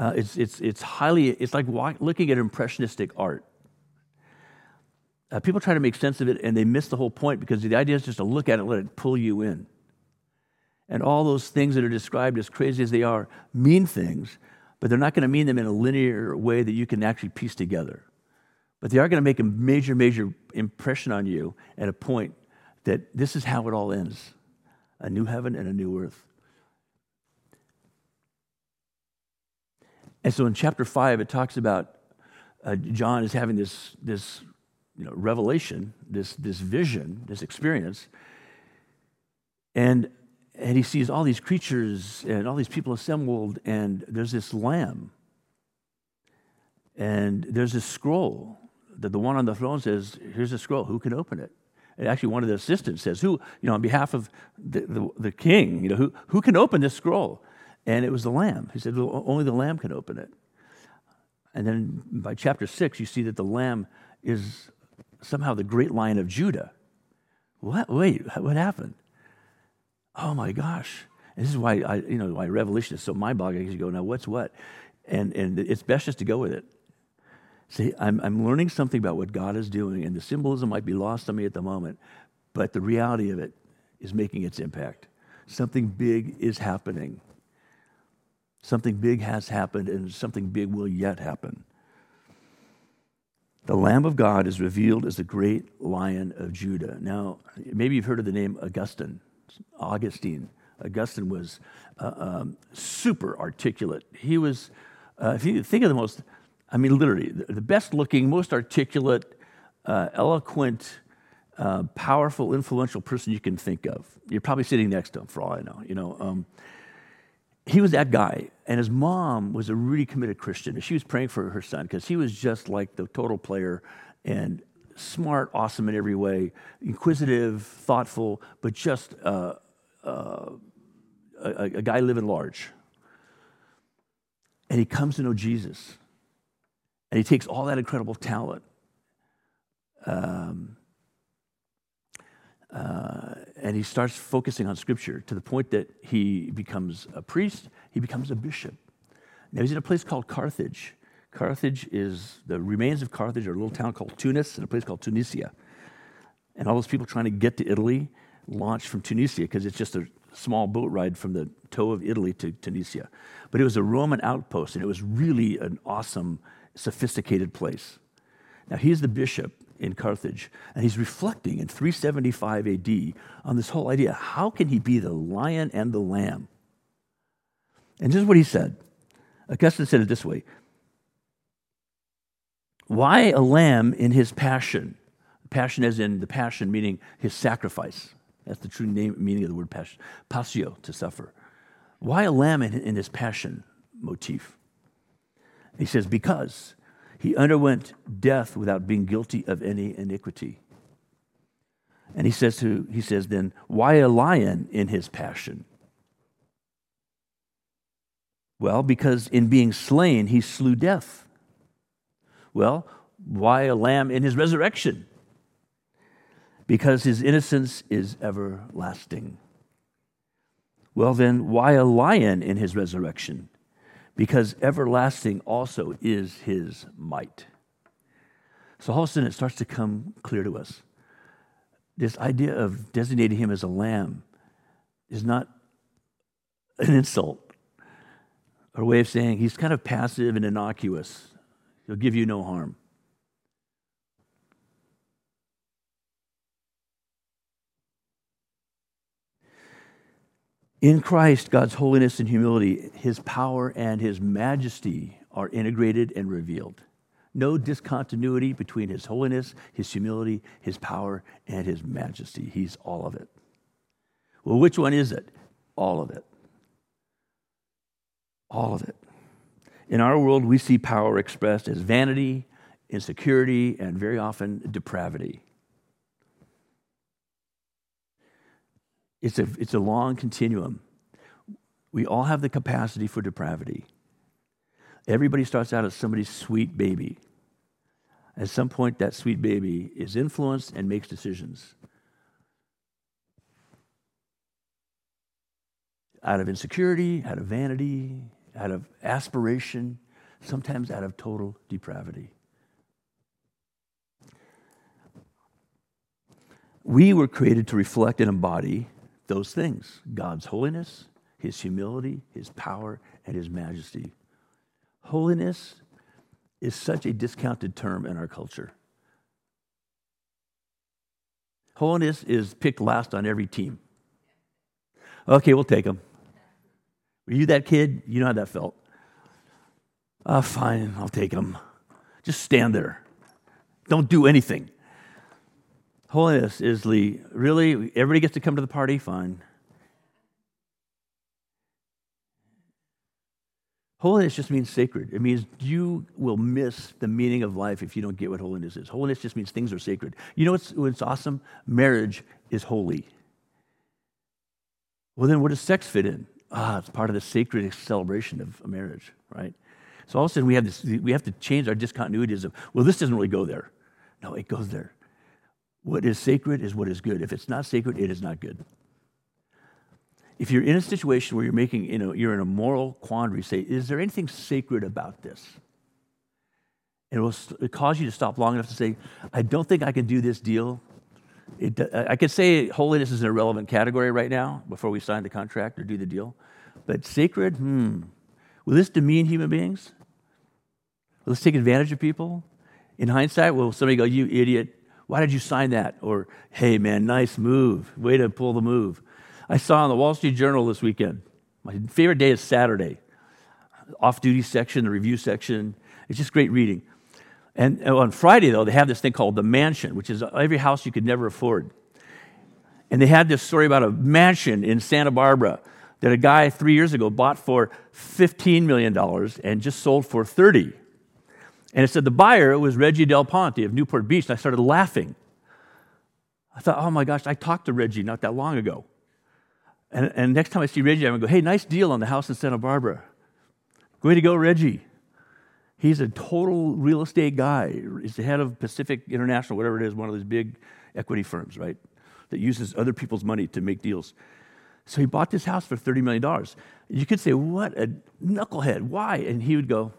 uh, it's, it's, it's highly, it's like looking at impressionistic art. Uh, people try to make sense of it and they miss the whole point because the idea is just to look at it and let it pull you in. And all those things that are described, as crazy as they are, mean things, but they're not going to mean them in a linear way that you can actually piece together. But they are going to make a major, major impression on you at a point that this is how it all ends a new heaven and a new earth. And so in chapter 5, it talks about uh, John is having this, this you know, revelation, this, this vision, this experience. And and he sees all these creatures and all these people assembled, and there's this lamb. And there's this scroll that the one on the throne says, Here's a scroll. Who can open it? Actually, one of the assistants says, Who, you know, on behalf of the, the, the king, you know, who, who can open this scroll? And it was the lamb. He said, well, Only the lamb can open it. And then by chapter six, you see that the lamb is somehow the great lion of Judah. What? Wait, what happened? oh my gosh. And this is why I, you know, why Revelation is so mind-boggling. You go, now what's what? And, and it's best just to go with it. See, I'm, I'm learning something about what God is doing, and the symbolism might be lost on me at the moment, but the reality of it is making its impact. Something big is happening. Something big has happened, and something big will yet happen. The Lamb of God is revealed as the great lion of Judah. Now, maybe you've heard of the name Augustine. Augustine. Augustine was uh, um, super articulate. He was, uh, if you think of the most, I mean, literally, the, best looking, most articulate, uh, eloquent, uh, powerful, influential person you can think of. You're probably sitting next to him, for all I know. You know, um, he was that guy, and his mom was a really committed Christian. She was praying for her son because he was just like the total player and smart, awesome in every way, inquisitive, thoughtful, but just uh, uh, a, a, guy living large. And he comes to know Jesus. And he takes all that incredible talent. Um, uh, and he starts focusing on Scripture to the point that he becomes a priest, he becomes a bishop. Now he's in a place called Carthage. Carthage is the remains of Carthage are a little town called Tunis and a place called Tunisia. And all those people trying to get to Italy, launched from Tunisia because it's just a small boat ride from the toe of Italy to Tunisia. But it was a Roman outpost, and it was really an awesome, sophisticated place. Now, he's the bishop in Carthage, and he's reflecting in 375 AD on this whole idea how can he be the lion and the lamb? And this is what he said. Augustine said it this way Why a lamb in his passion? Passion, as in the passion, meaning his sacrifice. That's the true name, meaning of the word passion. Passio, to suffer. Why a lamb in, in his passion motif? He says, Because he underwent death without being guilty of any iniquity. And he says to he says then, why a lion in his passion? Well, because in being slain he slew death. Well, why a lamb in his resurrection? Because his innocence is everlasting. Well, then, why a lion in his resurrection? Because everlasting also is his might. So all of a sudden it starts to come clear to us. This idea of designating him as a lamb is not an insult or a way of saying he's kind of passive and innocuous. He'll give you no harm. In Christ, God's holiness and humility, his power and his majesty are integrated and revealed. No discontinuity between his holiness, his humility, his power, and his majesty. He's all of it. Well, which one is it? All of it. All of it. In our world, we see power expressed as vanity, insecurity, and very often depravity. It's a, it's a long continuum. We all have the capacity for depravity. Everybody starts out as somebody's sweet baby. At some point, that sweet baby is influenced and makes decisions. Out of insecurity, out of vanity, out of aspiration, sometimes out of total depravity. We were created to reflect and embody those things God's holiness, His humility, His power, and His majesty. Holiness is such a discounted term in our culture. Holiness is picked last on every team. Okay, we'll take them. Were you that kid? You know how that felt. Ah, oh, fine, I'll take them. Just stand there. Don't do anything. Holiness is the really, everybody gets to come to the party, fine. Holiness just means sacred. It means you will miss the meaning of life if you don't get what holiness is. Holiness just means things are sacred. You know what's, what's awesome? Marriage is holy. Well, then where does sex fit in? Ah, it's part of the sacred celebration of a marriage, right? So all of a sudden we have this, we have to change our discontinuities of, well, this doesn't really go there. No, it goes there. What is sacred is what is good. If it's not sacred, it is not good. If you're in a situation where you're making, you know, you're in a moral quandary, say, is there anything sacred about this? And it will cause you to stop long enough to say, I don't think I can do this deal. It, I could say holiness is an irrelevant category right now before we sign the contract or do the deal. But sacred, hmm. Will this demean human beings? Will this take advantage of people? In hindsight, will somebody go, You idiot, why did you sign that? Or, hey, man, nice move. Way to pull the move. I saw in the Wall Street Journal this weekend. My favorite day is Saturday. Off duty section, the review section. It's just great reading. And on Friday, though, they have this thing called the mansion, which is every house you could never afford. And they had this story about a mansion in Santa Barbara that a guy three years ago bought for $15 million and just sold for 30 and it said the buyer was Reggie Del Ponte of Newport Beach. And I started laughing. I thought, oh my gosh, I talked to Reggie not that long ago. And, and next time I see Reggie, I'm going to go, hey, nice deal on the house in Santa Barbara. Way to go, Reggie. He's a total real estate guy. He's the head of Pacific International, whatever it is, one of those big equity firms, right? That uses other people's money to make deals. So he bought this house for $30 million. You could say, what a knucklehead. Why? And he would go,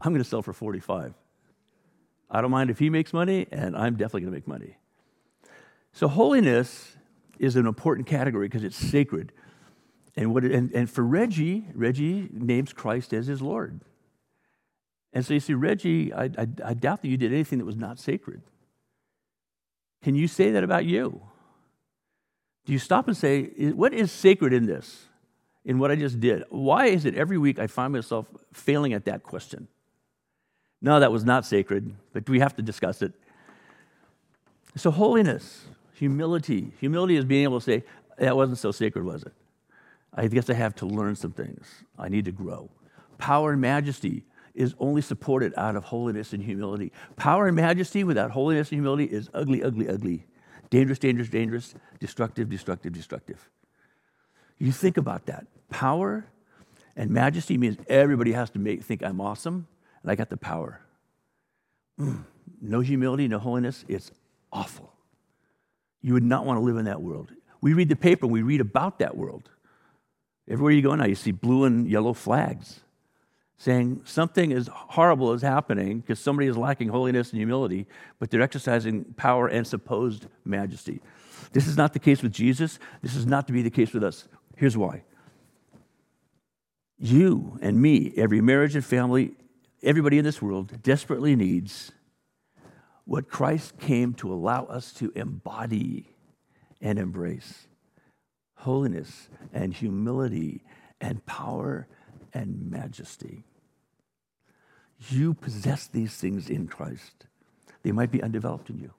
I'm going to sell for 45. I don't mind if he makes money, and I'm definitely going to make money. So, holiness is an important category because it's sacred. And, what, and, and for Reggie, Reggie names Christ as his Lord. And so you see, Reggie, I, I, I doubt that you did anything that was not sacred. Can you say that about you? Do you stop and say, what is sacred in this, in what I just did? Why is it every week I find myself failing at that question? No, that was not sacred, but we have to discuss it. So, holiness, humility. Humility is being able to say, that wasn't so sacred, was it? I guess I have to learn some things. I need to grow. Power and majesty is only supported out of holiness and humility. Power and majesty without holiness and humility is ugly, ugly, ugly. Dangerous, dangerous, dangerous. Destructive, destructive, destructive. You think about that. Power and majesty means everybody has to make, think I'm awesome and I got the power. Mm. No humility, no holiness. It's awful. You would not want to live in that world. We read the paper, we read about that world. Everywhere you go now, you see blue and yellow flags saying something is horrible is happening because somebody is lacking holiness and humility, but they're exercising power and supposed majesty. This is not the case with Jesus. This is not to be the case with us. Here's why. You and me, every marriage and family, everybody in this world desperately needs what Christ came to allow us to embody and embrace holiness and humility and power and majesty. You possess these things in Christ. They might be undeveloped in you,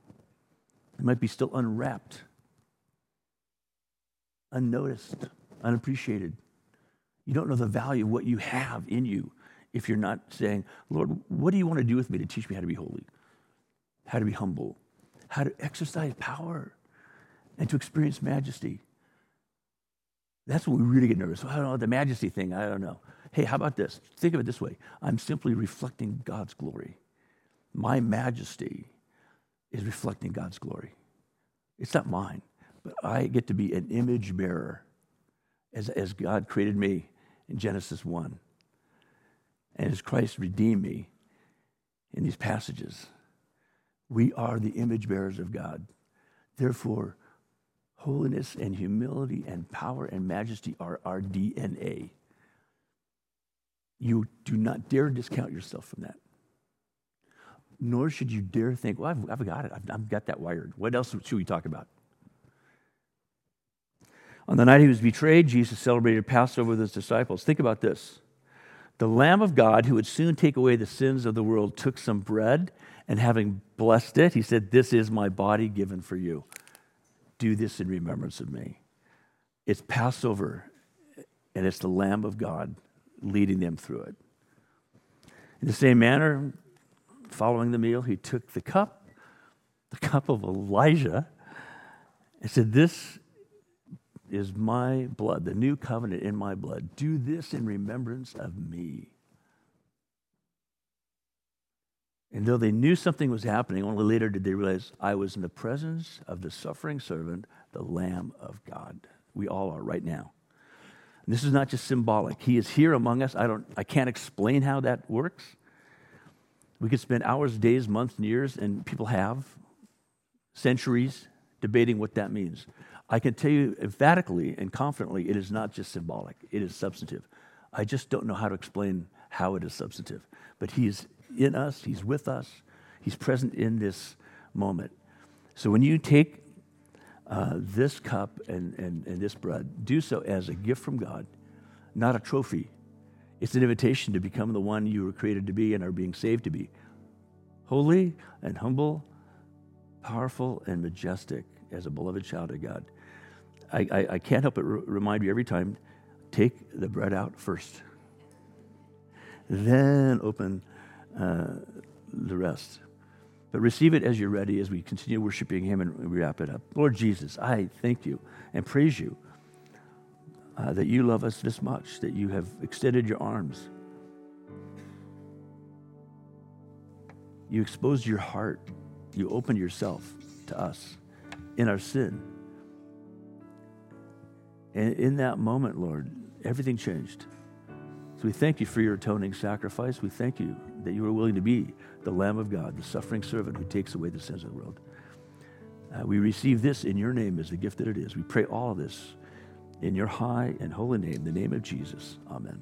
they might be still unwrapped, unnoticed, unappreciated. You don't know the value of what you have in you if you're not saying, Lord, what do you want to do with me to teach me how to be holy, how to be humble, how to exercise power, and to experience majesty? That's when we really get nervous. I don't know, the majesty thing, I don't know. Hey, how about this? Think of it this way I'm simply reflecting God's glory. My majesty is reflecting God's glory. It's not mine, but I get to be an image bearer as, as God created me in Genesis 1. And as Christ redeemed me in these passages, we are the image bearers of God. Therefore, holiness and humility and power and majesty are our DNA. You do not dare discount yourself from that. Nor should you dare think, well, I've, I've got it. I've, I've got that wired. What else should we talk about? On the night he was betrayed, Jesus celebrated Passover with his disciples. Think about this. The Lamb of God, who would soon take away the sins of the world, took some bread and having blessed it, he said, This is my body given for you. Do this in remembrance of me. It's Passover, and it's the Lamb of God leading them through it. In the same manner, following the meal, he took the cup, the cup of Elijah, and said, This is my blood, the new covenant in my blood. Do this in remembrance of me. And though they knew something was happening, only later did they realize I was in the presence of the suffering servant, the Lamb of God. We all are right now. And this is not just symbolic. He is here among us. I, don't, I can't explain how that works. We could spend hours, days, months, and years, and people have centuries debating what that means. I can tell you emphatically and confidently it is not just symbolic, it is substantive. I just don't know how to explain how it is substantive. But He is in us, He's with us, He's present in this moment. So when you take uh, this cup and, and, and this bread, do so as a gift from God, not a trophy. It's an invitation to become the one you were created to be and are being saved to be holy and humble, powerful and majestic as a beloved child of God. I, I, I can't help but re- remind you every time take the bread out first, then open uh, the rest. But receive it as you're ready as we continue worshiping Him and we wrap it up. Lord Jesus, I thank you and praise you uh, that you love us this much, that you have extended your arms. You exposed your heart. You opened yourself to us in our sin. And in that moment, Lord, everything changed. So we thank you for your atoning sacrifice. We thank you that you were willing to be the Lamb of God, the suffering servant who takes away the sins of the world. Uh, we receive this in your name as the gift that it is. We pray all of this in your high and holy name, the name of Jesus. Amen.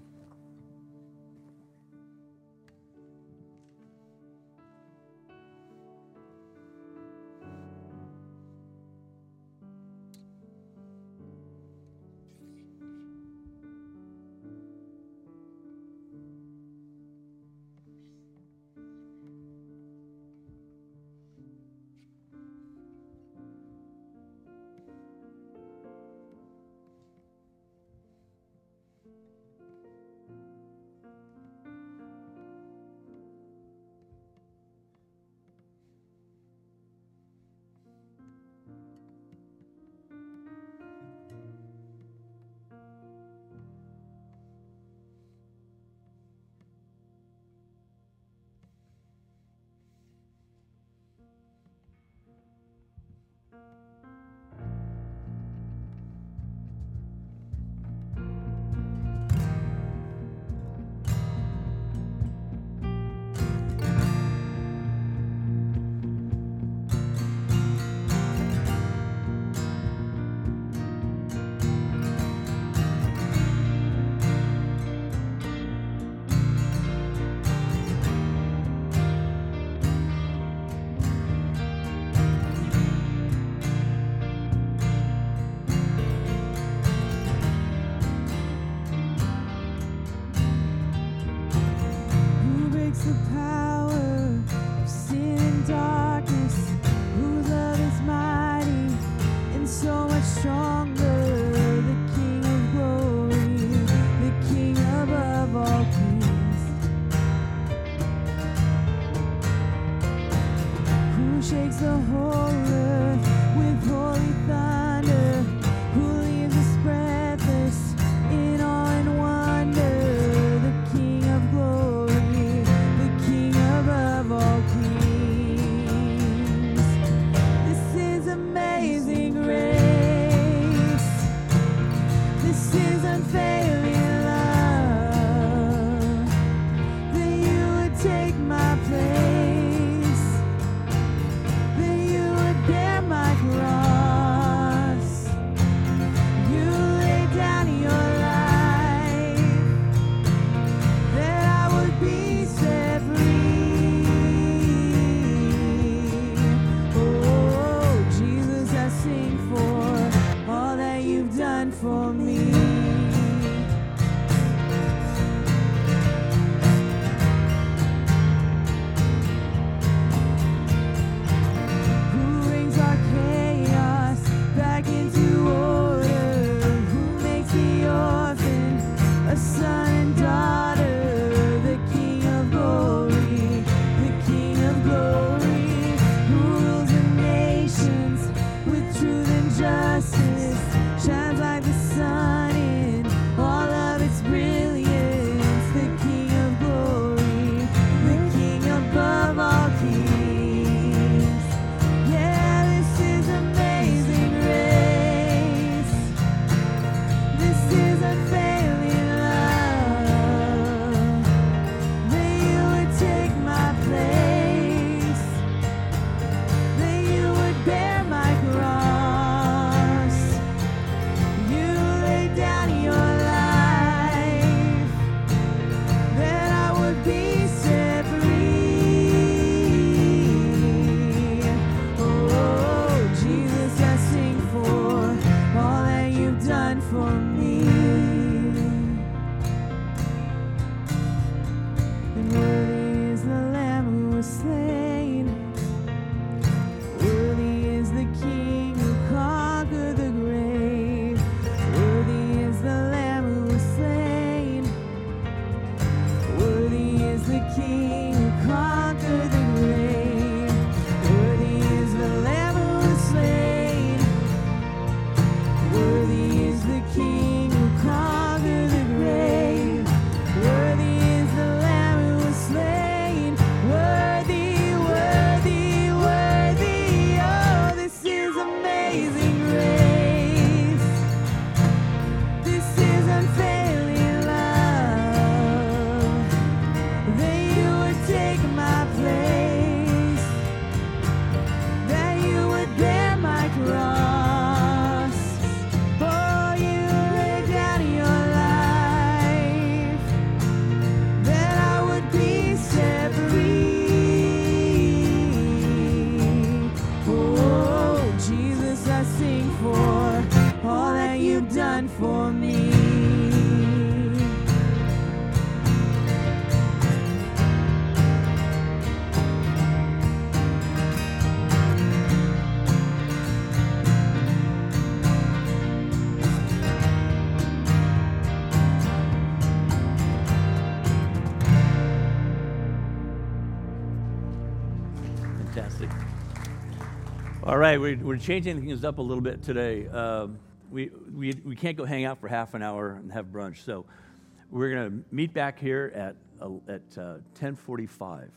Right, we're, we're changing things up a little bit today. Um, we, we, we can't go hang out for half an hour and have brunch, so we're going to meet back here at, uh, at uh, 1045. So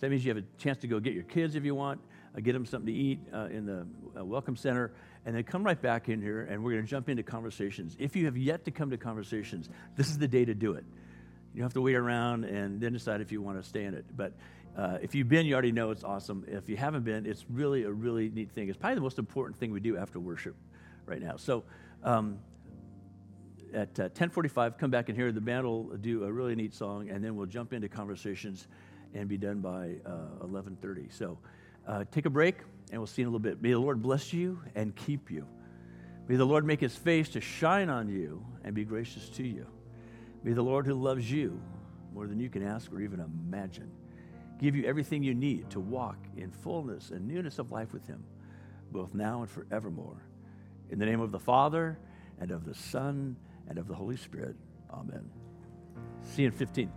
that means you have a chance to go get your kids if you want, uh, get them something to eat uh, in the uh, Welcome Center, and then come right back in here, and we're going to jump into conversations. If you have yet to come to conversations, this is the day to do it. You don't have to wait around and then decide if you want to stay in it. But uh, if you've been, you already know it's awesome. If you haven't been, it's really a really neat thing. It's probably the most important thing we do after worship right now. So um, at uh, 1045, come back and hear the band will do a really neat song, and then we'll jump into conversations and be done by uh, 1130. So uh, take a break, and we'll see you in a little bit. May the Lord bless you and keep you. May the Lord make his face to shine on you and be gracious to you. May the Lord who loves you more than you can ask or even imagine give you everything you need to walk in fullness and newness of life with him, both now and forevermore. In the name of the Father, and of the Son, and of the Holy Spirit. Amen. See you in 15.